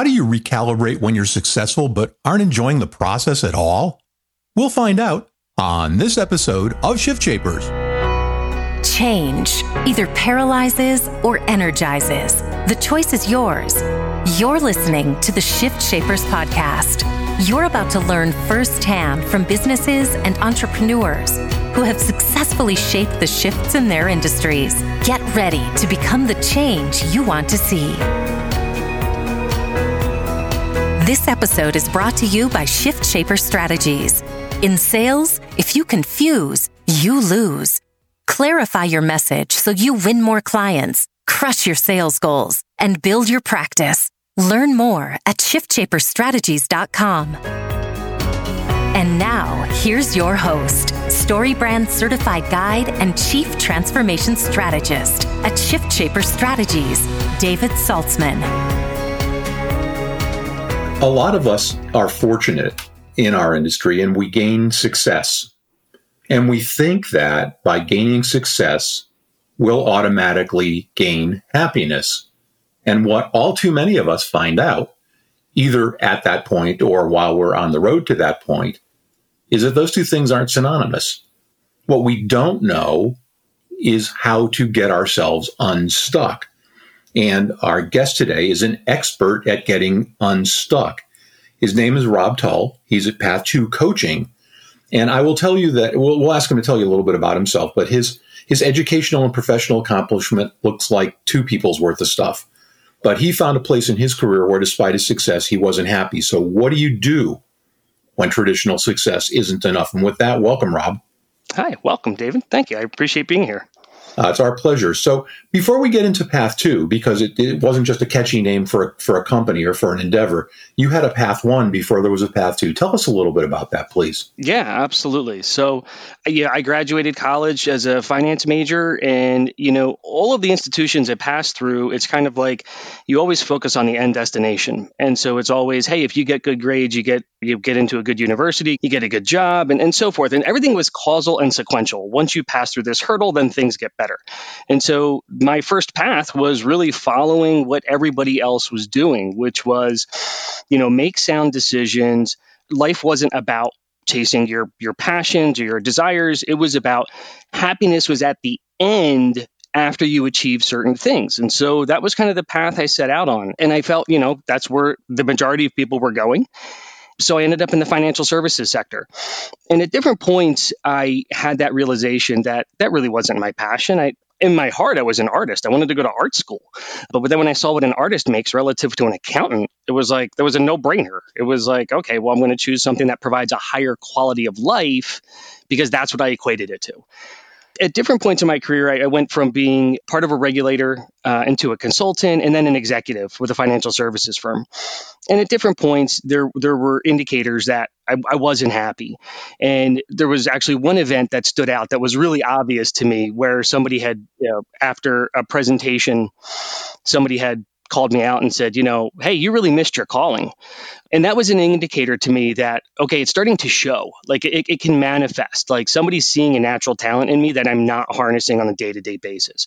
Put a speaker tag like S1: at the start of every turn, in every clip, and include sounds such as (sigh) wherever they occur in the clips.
S1: How do you recalibrate when you're successful but aren't enjoying the process at all? We'll find out on this episode of Shift Shapers.
S2: Change either paralyzes or energizes. The choice is yours. You're listening to the Shift Shapers podcast. You're about to learn firsthand from businesses and entrepreneurs who have successfully shaped the shifts in their industries. Get ready to become the change you want to see. This episode is brought to you by Shift Shaper Strategies. In sales, if you confuse, you lose. Clarify your message so you win more clients, crush your sales goals, and build your practice. Learn more at shiftshaperstrategies.com. And now, here's your host, StoryBrand certified guide and chief transformation strategist at Shift Shaper Strategies, David Saltzman
S1: a lot of us are fortunate in our industry and we gain success. And we think that by gaining success, we'll automatically gain happiness. And what all too many of us find out, either at that point or while we're on the road to that point, is that those two things aren't synonymous. What we don't know is how to get ourselves unstuck. And our guest today is an expert at getting unstuck. His name is Rob Tull. He's at Path 2 Coaching. And I will tell you that we'll, we'll ask him to tell you a little bit about himself, but his his educational and professional accomplishment looks like two people's worth of stuff. But he found a place in his career where, despite his success, he wasn't happy. So, what do you do when traditional success isn't enough? And with that, welcome, Rob.
S3: Hi, welcome, David. Thank you. I appreciate being here.
S1: Uh, it's our pleasure. So before we get into Path Two, because it, it, wasn't just a catchy name for a, for a company or for an endeavor, you had a Path One before there was a Path Two. Tell us a little bit about that, please.
S3: Yeah, absolutely. So, yeah, I graduated college as a finance major, and you know, all of the institutions I passed through, it's kind of like you always focus on the end destination, and so it's always, hey, if you get good grades, you get you get into a good university, you get a good job, and, and so forth, and everything was causal and sequential. Once you pass through this hurdle, then things get better. And so my first path was really following what everybody else was doing, which was, you know, make sound decisions. Life wasn't about chasing your your passions or your desires. It was about happiness was at the end after you achieve certain things. And so that was kind of the path I set out on. And I felt, you know, that's where the majority of people were going. So I ended up in the financial services sector. And at different points, I had that realization that that really wasn't my passion. I, in my heart, I was an artist. I wanted to go to art school. But then when I saw what an artist makes relative to an accountant, it was like, there was a no brainer. It was like, okay, well, I'm going to choose something that provides a higher quality of life because that's what I equated it to at different points in my career, I, I went from being part of a regulator uh, into a consultant and then an executive with a financial services firm. And at different points, there there were indicators that I, I wasn't happy. And there was actually one event that stood out that was really obvious to me, where somebody had, you know, after a presentation, somebody had called me out and said, you know, hey, you really missed your calling. And that was an indicator to me that, okay, it's starting to show. Like it, it can manifest. Like somebody's seeing a natural talent in me that I'm not harnessing on a day to day basis.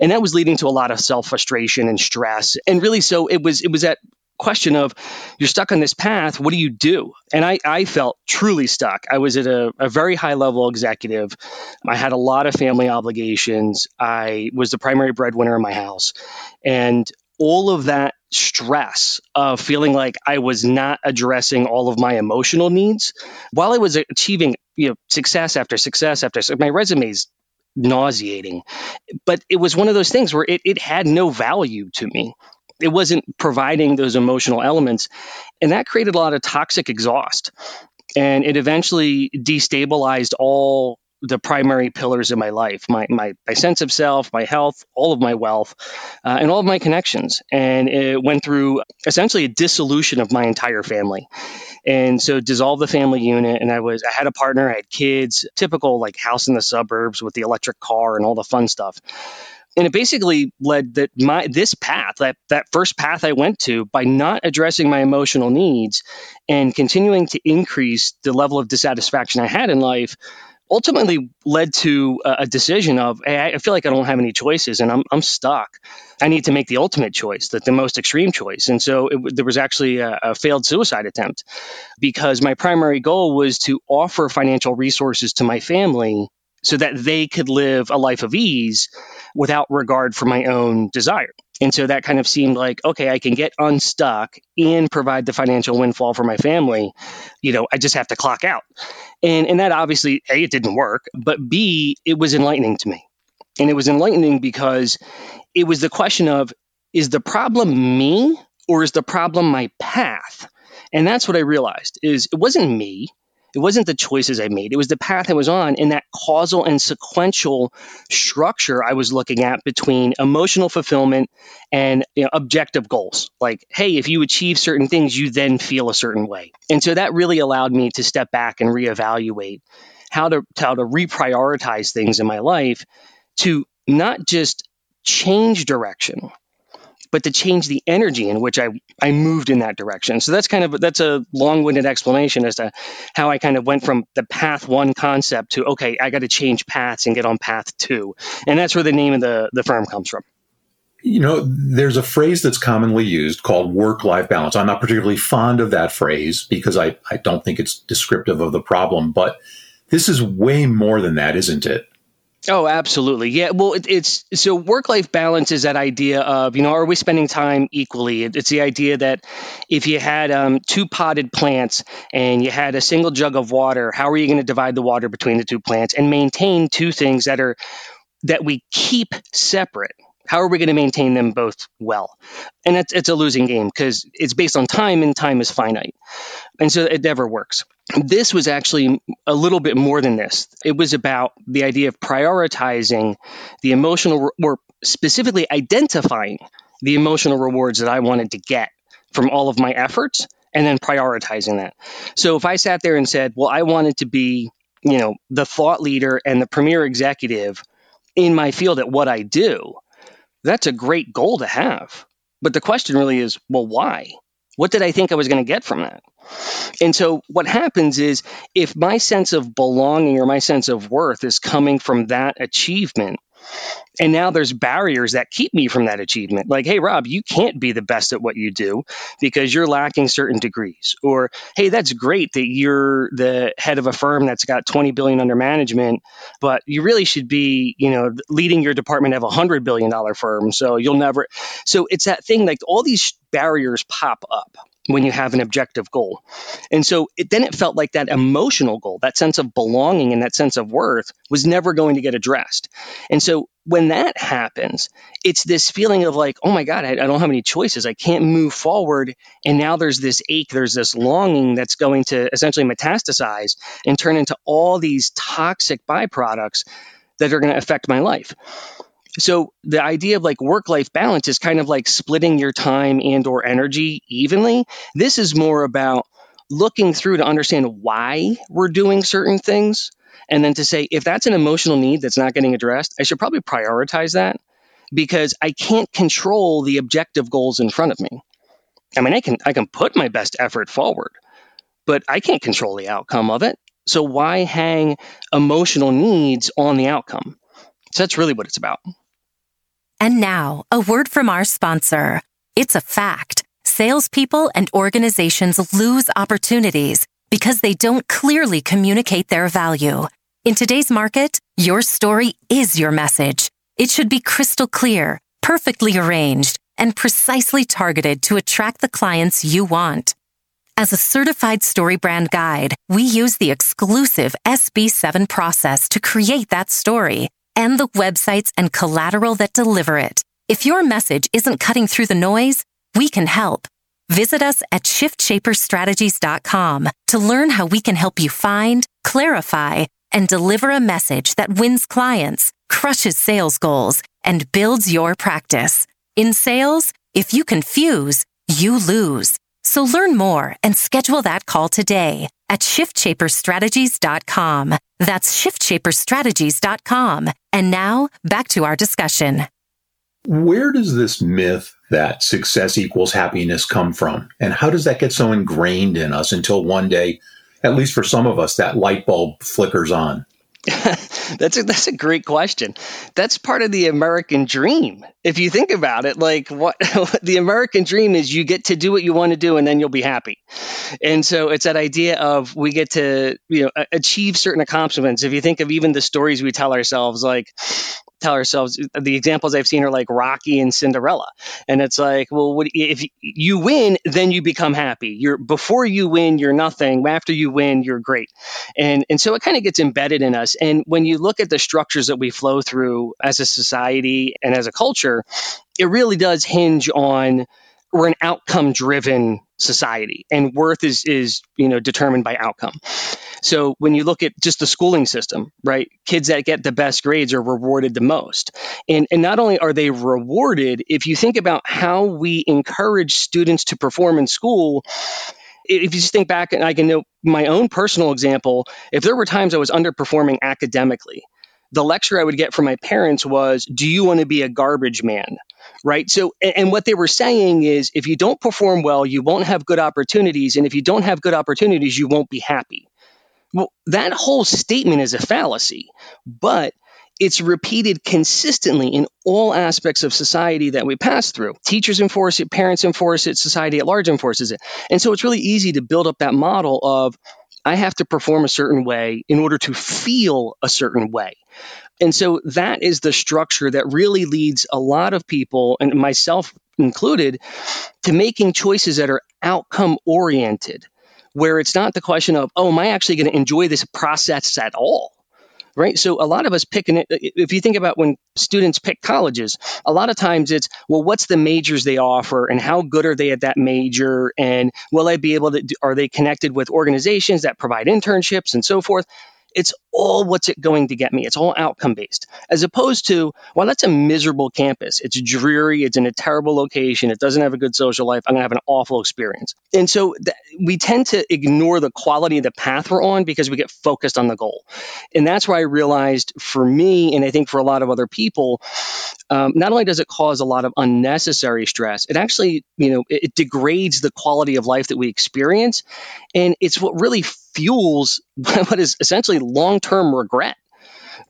S3: And that was leading to a lot of self frustration and stress. And really, so it was, it was that question of you're stuck on this path what do you do and i, I felt truly stuck i was at a, a, very high level executive i had a lot of family obligations i was the primary breadwinner in my house and all of that stress of feeling like I was not addressing all of my emotional needs while I was achieving you know success after success after my resume's nauseating. But it was one of those things where it, it had no value to me. It wasn't providing those emotional elements and that created a lot of toxic exhaust. And it eventually destabilized all the primary pillars of my life my, my, my sense of self, my health, all of my wealth, uh, and all of my connections. And it went through essentially a dissolution of my entire family. And so dissolved the family unit. And I was, I had a partner, I had kids, typical like house in the suburbs with the electric car and all the fun stuff and it basically led that my this path that that first path i went to by not addressing my emotional needs and continuing to increase the level of dissatisfaction i had in life ultimately led to a decision of hey, I feel like I don't have any choices and I'm, I'm stuck. I need to make the ultimate choice, the, the most extreme choice. And so it, there was actually a, a failed suicide attempt because my primary goal was to offer financial resources to my family so that they could live a life of ease without regard for my own desire. And so that kind of seemed like, okay, I can get unstuck and provide the financial windfall for my family. You know, I just have to clock out. And, and that obviously, A, it didn't work, but B, it was enlightening to me. And it was enlightening because it was the question of, is the problem me or is the problem my path? And that's what I realized is it wasn't me. It wasn't the choices I made. It was the path I was on and that causal and sequential structure I was looking at between emotional fulfillment and you know, objective goals. Like, hey, if you achieve certain things, you then feel a certain way. And so that really allowed me to step back and reevaluate how to how to reprioritize things in my life to not just change direction but to change the energy in which I, I moved in that direction. So that's kind of that's a long-winded explanation as to how I kind of went from the path one concept to okay, I got to change paths and get on path two. And that's where the name of the, the firm comes from.
S1: You know, there's a phrase that's commonly used called work life balance. I'm not particularly fond of that phrase because I, I don't think it's descriptive of the problem, but this is way more than that, isn't it?
S3: Oh, absolutely. Yeah. Well, it, it's so work life balance is that idea of, you know, are we spending time equally? It, it's the idea that if you had um, two potted plants and you had a single jug of water, how are you going to divide the water between the two plants and maintain two things that are that we keep separate? How are we going to maintain them both well? And it's, it's a losing game because it's based on time and time is finite. And so it never works. This was actually a little bit more than this. It was about the idea of prioritizing the emotional, or specifically identifying the emotional rewards that I wanted to get from all of my efforts and then prioritizing that. So if I sat there and said, well, I wanted to be, you know, the thought leader and the premier executive in my field at what I do, that's a great goal to have. But the question really is, well, why? What did I think I was going to get from that? And so what happens is if my sense of belonging or my sense of worth is coming from that achievement, and now there's barriers that keep me from that achievement. Like, hey, Rob, you can't be the best at what you do because you're lacking certain degrees. Or, hey, that's great that you're the head of a firm that's got 20 billion under management, but you really should be, you know, leading your department of a hundred billion dollar firm. So you'll never. So it's that thing like all these barriers pop up when you have an objective goal. And so it, then it felt like that emotional goal, that sense of belonging and that sense of worth was never going to get addressed. And so when that happens, it's this feeling of like, oh my God, I, I don't have any choices. I can't move forward. And now there's this ache, there's this longing that's going to essentially metastasize and turn into all these toxic byproducts that are going to affect my life so the idea of like work life balance is kind of like splitting your time and or energy evenly. This is more about looking through to understand why we're doing certain things and then to say if that's an emotional need that's not getting addressed i should probably prioritize that because i can't control the objective goals in front of me. I mean i can i can put my best effort forward but i can't control the outcome of it. So why hang emotional needs on the outcome? So that's really what it's about
S2: and now, a word from our sponsor. It's a fact. Salespeople and organizations lose opportunities because they don't clearly communicate their value. In today's market, your story is your message. It should be crystal clear, perfectly arranged, and precisely targeted to attract the clients you want. As a certified StoryBrand guide, we use the exclusive SB7 process to create that story and the websites and collateral that deliver it. If your message isn't cutting through the noise, we can help. Visit us at shiftshaperstrategies.com to learn how we can help you find, clarify, and deliver a message that wins clients, crushes sales goals, and builds your practice. In sales, if you confuse, you lose. So learn more and schedule that call today at shiftshaperstrategies.com. That's shiftshaperstrategies.com. And now back to our discussion.
S1: Where does this myth that success equals happiness come from? And how does that get so ingrained in us until one day, at least for some of us, that light bulb flickers on? (laughs)
S3: that's a that's a great question. That's part of the American dream. If you think about it, like what (laughs) the American dream is you get to do what you want to do and then you'll be happy. And so it's that idea of we get to, you know, achieve certain accomplishments. If you think of even the stories we tell ourselves like tell ourselves the examples I've seen are like Rocky and Cinderella, and it's like, well, what, if you win, then you become happy. You're before you win, you're nothing. After you win, you're great, and and so it kind of gets embedded in us. And when you look at the structures that we flow through as a society and as a culture, it really does hinge on we're an outcome driven society and worth is is you know determined by outcome. So when you look at just the schooling system right kids that get the best grades are rewarded the most. And and not only are they rewarded if you think about how we encourage students to perform in school if you just think back and i can know my own personal example if there were times i was underperforming academically the lecture i would get from my parents was do you want to be a garbage man right? So, and, what they were saying is if you don't perform well, you won't have good opportunities. And if you don't have good opportunities, you won't be happy. Well, that whole statement is a fallacy, but it's repeated consistently in all aspects of society that we pass through. Teachers enforce it, parents enforce it, society at large enforces it. And so it's really easy to build up that model of I have to perform a certain way in order to feel a certain way. And so that is the structure that really leads a lot of people, and myself included, to making choices that are outcome oriented, where it's not the question of, oh, am I actually going to enjoy this process at all? Right. So a lot of us pick, an, if you think about when students pick colleges, a lot of times it's, well, what's the majors they offer and how good are they at that major? And will I be able to, are they connected with organizations that provide internships and so forth? It's all what's it going to get me. It's all outcome based, as opposed to, well, that's a miserable campus. It's dreary. It's in a terrible location. It doesn't have a good social life. I'm going to have an awful experience. And so th- we tend to ignore the quality of the path we're on because we get focused on the goal. And that's why I realized for me, and I think for a lot of other people, um, not only does it cause a lot of unnecessary stress, it actually, you know, it, it degrades the quality of life that we experience. And it's what really fuels (laughs) what is essentially long term regret.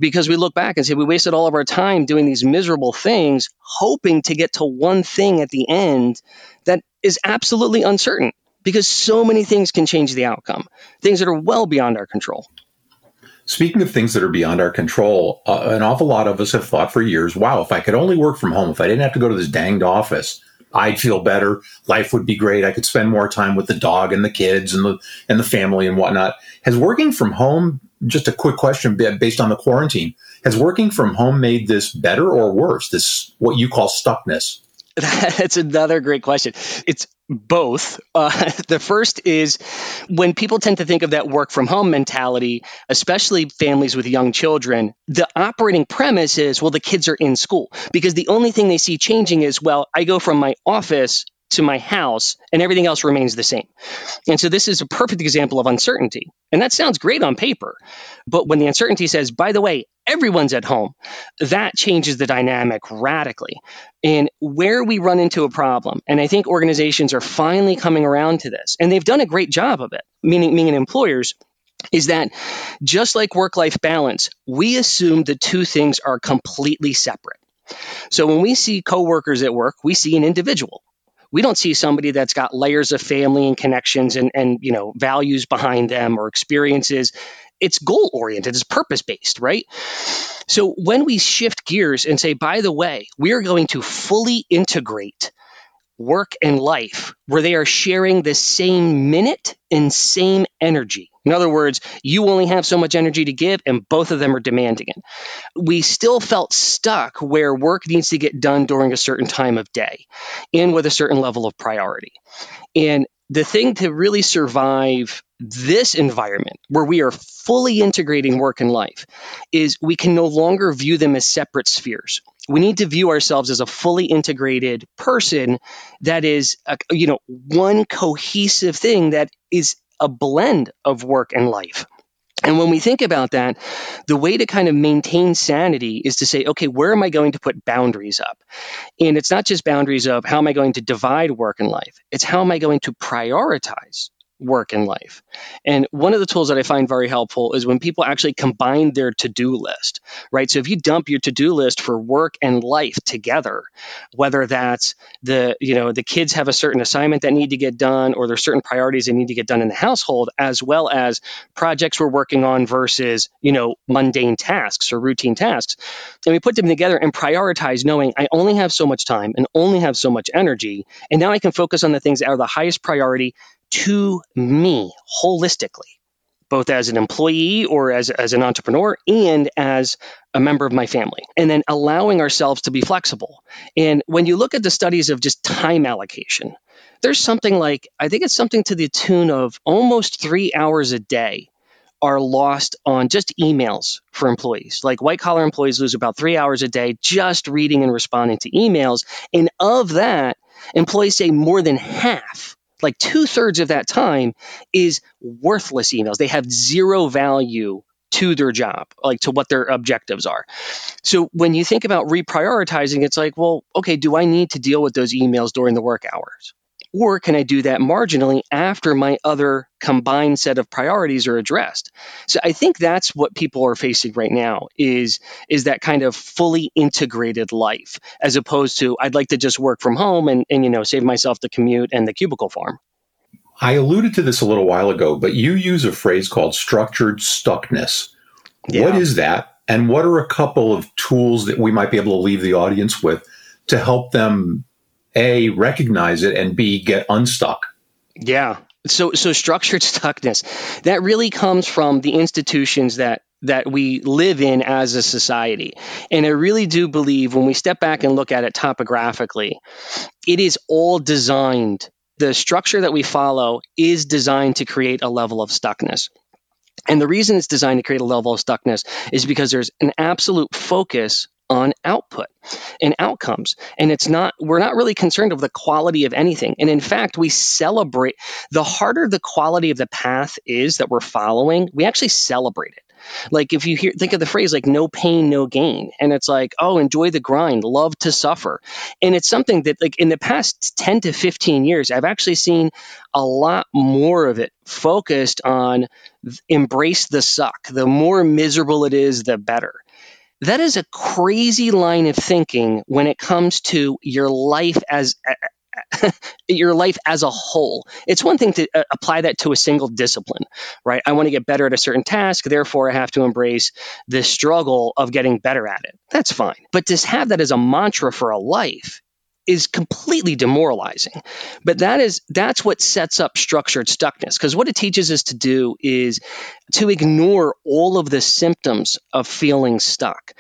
S3: Because we look back and say we wasted all of our time doing these miserable things, hoping to get to one thing at the end that is absolutely uncertain. Because so many things can change the outcome, things that are well beyond our control.
S1: Speaking of things that are beyond our control, uh, an awful lot of us have thought for years, wow, if I could only work from home, if I didn't have to go to this danged office, I'd feel better. Life would be great. I could spend more time with the dog and the kids and the and the family and whatnot. Has working from home? Just a quick question based on the quarantine. Has working from home made this better or worse? This what you call stuckness? (laughs)
S3: That's another great question. It's both. Uh, (laughs) the first is when people tend to think of that work from home mentality, especially families with young children, the operating premise is well, the kids are in school because the only thing they see changing is well, I go from my office to my house and everything else remains the same. And so this is a perfect example of uncertainty. And that sounds great on paper. But when the uncertainty says, by the way, everyone's at home, that changes the dynamic radically. And where we run into a problem, and I think organizations are finally coming around to this, and they've done a great job of it, meaning, meaning employers, is that just like work life balance, we assume the two things are completely separate. So when we see coworkers at work, we see an individual we don't see somebody that's got layers of family and connections and, and you know values behind them or experiences it's goal oriented it's purpose based right so when we shift gears and say by the way we are going to fully integrate work and life where they are sharing the same minute and same energy. In other words, you only have so much energy to give, and both of them are demanding it. We still felt stuck where work needs to get done during a certain time of day and with a certain level of priority. And the thing to really survive this environment where we are fully integrating work and life is we can no longer view them as separate spheres. We need to view ourselves as a fully integrated person that is a, you know one cohesive thing that is a blend of work and life and when we think about that, the way to kind of maintain sanity is to say, okay, where am I going to put boundaries up? And it's not just boundaries of how am I going to divide work and life, it's how am I going to prioritize work and life. And one of the tools that I find very helpful is when people actually combine their to-do list, right? So if you dump your to-do list for work and life together, whether that's the, you know, the kids have a certain assignment that need to get done or there's certain priorities that need to get done in the household as well as projects we're working on versus, you know, mundane tasks or routine tasks. And we put them together and prioritize knowing I only have so much time and only have so much energy and now I can focus on the things that are the highest priority to me holistically, both as an employee or as, as an entrepreneur and as a member of my family. And then allowing ourselves to be flexible. And when you look at the studies of just time allocation, there's something like, I think it's something to the tune of almost three hours a day are lost on just emails for employees. Like white collar employees lose about three hours a day just reading and responding to emails. And of that, employees say more than half like two thirds of that time is worthless emails. They have zero value to their job, like to what their objectives are. So when you think about reprioritizing, it's like, well, okay, do I need to deal with those emails during the work hours? Or can I do that marginally after my other combined set of priorities are addressed? So I think that's what people are facing right now is, is that kind of fully integrated life, as opposed to I'd like to just work from home and, and you know save myself the commute and the cubicle farm.
S1: I alluded to this a little while ago, but you use a phrase called structured stuckness. Yeah. What is that? And what are a couple of tools that we might be able to leave the audience with to help them a, recognize it, and B, get unstuck.
S3: Yeah. So, so structured (laughs) stuckness that really comes from the institutions that that we live in as a society. And I really do believe when we step back and look at it topographically, it is all designed. The structure that we follow is designed to create a level of stuckness. And the reason it's designed to create a level of stuckness is because there's an absolute focus on output and outcomes. And it's not, we're not really concerned of the quality of anything. And in fact, we celebrate the harder the quality of the path is that we're following, we actually celebrate it. Like if you hear think of the phrase like no pain, no gain. And it's like, oh, enjoy the grind, love to suffer. And it's something that like in the past 10 to 15 years, I've actually seen a lot more of it focused on embrace the suck. The more miserable it is, the better. That is a crazy line of thinking when it comes to your life as (laughs) your life as a whole. It's one thing to uh, apply that to a single discipline, right? I want to get better at a certain task, therefore I have to embrace the struggle of getting better at it. That's fine. But to have that as a mantra for a life is completely demoralizing. But that is that's what sets up structured stuckness because what it teaches us to do is to ignore all of the symptoms of feeling stuck.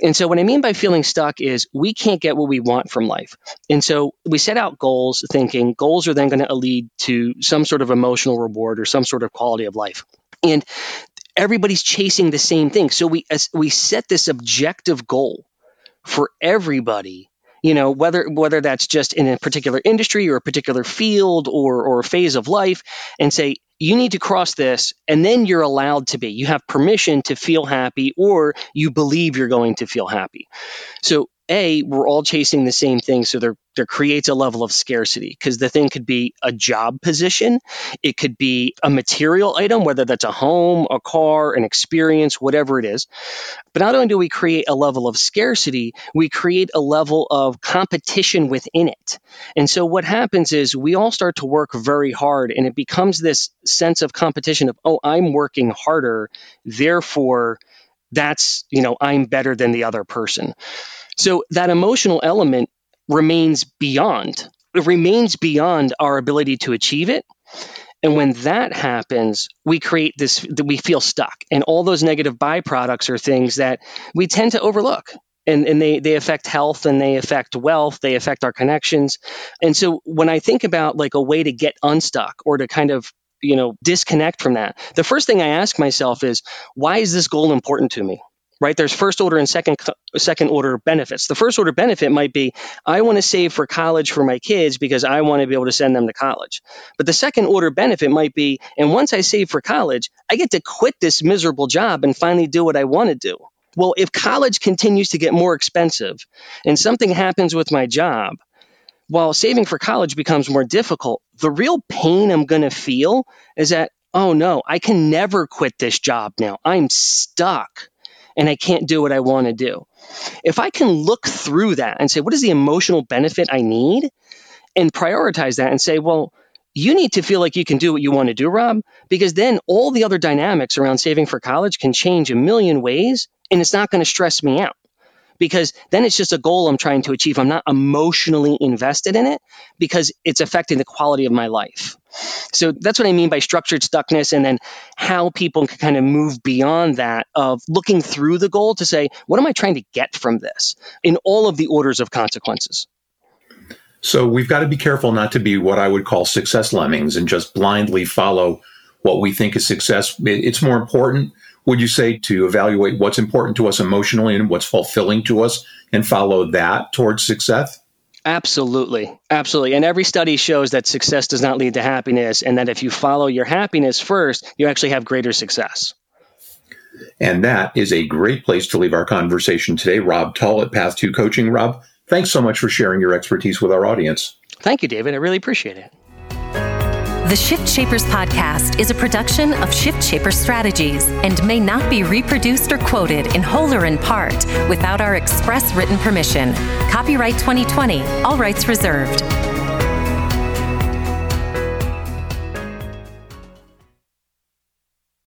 S3: And so what I mean by feeling stuck is we can't get what we want from life. And so we set out goals thinking goals are then going to lead to some sort of emotional reward or some sort of quality of life. And everybody's chasing the same thing. So we we set this objective goal for everybody you know whether whether that's just in a particular industry or a particular field or or phase of life and say you need to cross this and then you're allowed to be. You have permission to feel happy or you believe you're going to feel happy. So a we're all chasing the same thing so there there creates a level of scarcity because the thing could be a job position. It could be a material item whether that's a home a car an experience whatever it is. But not only do we create a level of scarcity we create a level of competition within it. And so what happens is we all start to work very hard and it becomes this sense of competition of oh i'm working harder therefore that's you know i'm better than the other person so that emotional element remains beyond. It remains beyond our ability to achieve it. And when that happens, we create this, that we feel stuck. And all those negative byproducts are things that we tend to overlook. And, and they, they affect health and they affect wealth, they affect our connections. And so when I think about like a way to get unstuck or to kind of you know disconnect from that the first thing i ask myself is why is this goal important to me right? There's first order and second second order benefits. The first order benefit might be I want to save for college for my kids because I want to be able to send them to college. But the second order benefit might be and once I save for college, I get to quit this miserable job and finally do what I want to do. Well, if college continues to get more expensive and something happens with my job, while saving for college becomes more difficult, The real pain I'm going to feel is that, oh no, I can never quit this job now. I'm stuck and I can't do what I want to do. If I can look through that and say, what is the emotional benefit I need? And prioritize that and say, well, you need to feel like you can do what you want to do, Rob, because then all the other dynamics around saving for college can change a million ways and it's not going to stress me out because then it's just a goal I'm trying to achieve. I'm not emotionally invested in it because it's affecting the quality of my life. So that's what I mean by structured stuckness, and then how people can kind of move beyond that of looking through the goal to say, what am I trying to get from this in all of the orders of consequences?
S1: So we've got to be careful not to be what I would call success lemmings and just blindly follow what we think is success. It's more important would you say to evaluate what's important to us emotionally and what's fulfilling to us and follow that towards success?
S3: Absolutely. Absolutely. And every study shows that success does not lead to happiness, and that if you follow your happiness first, you actually have greater success.
S1: And that is a great place to leave our conversation today. Rob Tull at Path 2 Coaching. Rob, thanks so much for sharing your expertise with our audience.
S3: Thank you, David. I really appreciate it.
S2: The Shift Shapers podcast is a production of Shift Shaper Strategies and may not be reproduced or quoted in whole or in part without our express written permission. Copyright 2020, all rights reserved.